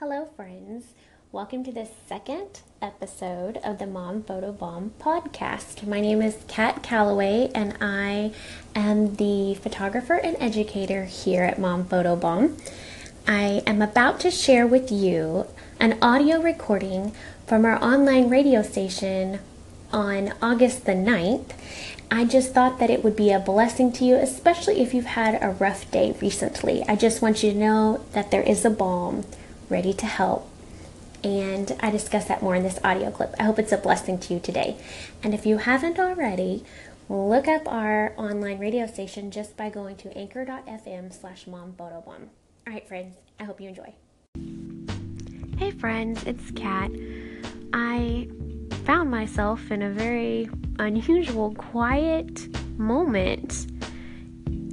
Hello, friends. Welcome to the second episode of the Mom Photo Bomb podcast. My name is Kat Calloway, and I am the photographer and educator here at Mom Photo Bomb. I am about to share with you an audio recording from our online radio station on August the 9th. I just thought that it would be a blessing to you, especially if you've had a rough day recently. I just want you to know that there is a balm ready to help. And I discuss that more in this audio clip. I hope it's a blessing to you today. And if you haven't already, look up our online radio station just by going to anchor.fm slash momphotobomb. All right, friends, I hope you enjoy. Hey, friends, it's Kat. I found myself in a very unusual, quiet moment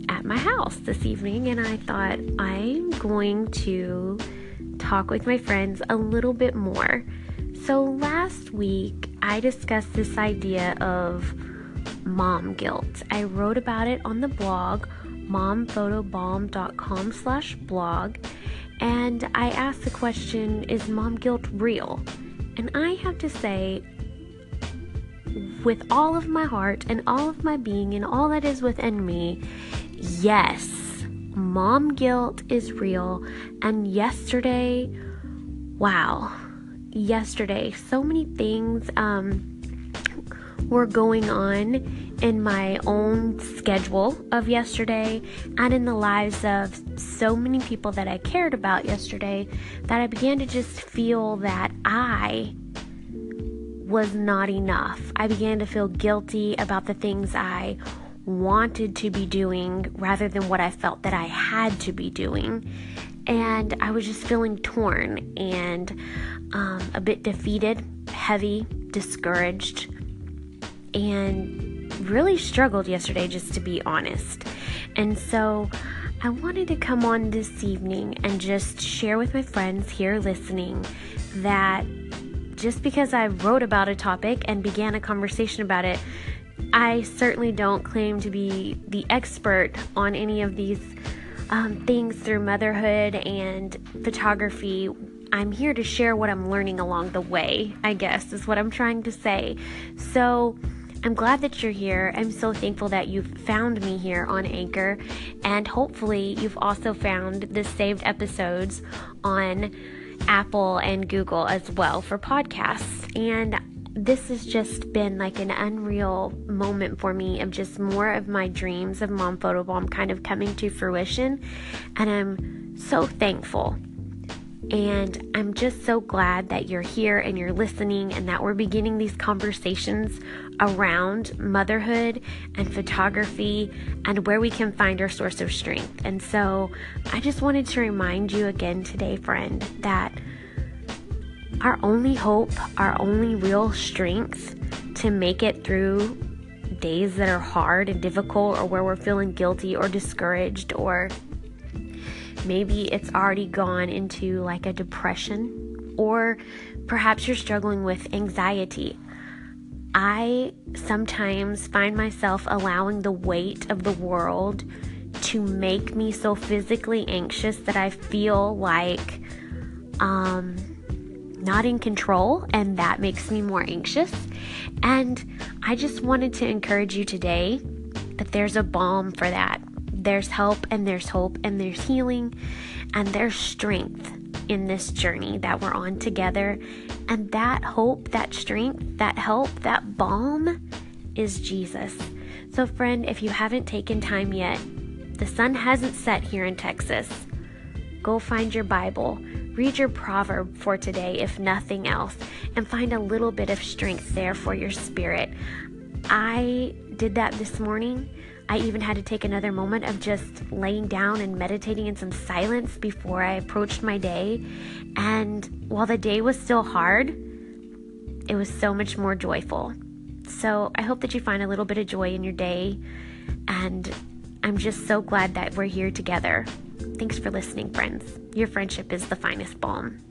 at my house this evening, and I thought I'm going to talk with my friends a little bit more. So, last week I discussed this idea of mom guilt. I wrote about it on the blog momphotobomb.com slash blog and I asked the question is mom guilt real? And I have to say with all of my heart and all of my being and all that is within me, yes mom guilt is real. And yesterday, wow, yesterday, so many things um, were going on in my own schedule of yesterday and in the lives of so many people that I cared about yesterday that I began to just feel that I was not enough. I began to feel guilty about the things I wanted to be doing rather than what I felt that I had to be doing. And I was just feeling torn and um, a bit defeated, heavy, discouraged, and really struggled yesterday, just to be honest. And so I wanted to come on this evening and just share with my friends here listening that just because I wrote about a topic and began a conversation about it I certainly don't claim to be the expert on any of these um, things through motherhood and photography. I'm here to share what I'm learning along the way, I guess, is what I'm trying to say. So, I'm glad that you're here. I'm so thankful that you've found me here on Anchor, and hopefully, you've also found the saved episodes on Apple and Google as well for podcasts. And this has just been like an unreal moment for me of just more of my dreams of Mom Photobomb kind of coming to fruition. And I'm so thankful. And I'm just so glad that you're here and you're listening and that we're beginning these conversations around motherhood and photography and where we can find our source of strength. And so I just wanted to remind you again today, friend, that our only hope, our only real strength to make it through days that are hard and difficult or where we're feeling guilty or discouraged or maybe it's already gone into like a depression or perhaps you're struggling with anxiety. I sometimes find myself allowing the weight of the world to make me so physically anxious that I feel like um not in control, and that makes me more anxious. And I just wanted to encourage you today that there's a balm for that. There's help, and there's hope, and there's healing, and there's strength in this journey that we're on together. And that hope, that strength, that help, that balm is Jesus. So, friend, if you haven't taken time yet, the sun hasn't set here in Texas. Go find your Bible Read your proverb for today, if nothing else, and find a little bit of strength there for your spirit. I did that this morning. I even had to take another moment of just laying down and meditating in some silence before I approached my day. And while the day was still hard, it was so much more joyful. So I hope that you find a little bit of joy in your day. And I'm just so glad that we're here together. Thanks for listening, friends. Your friendship is the finest balm.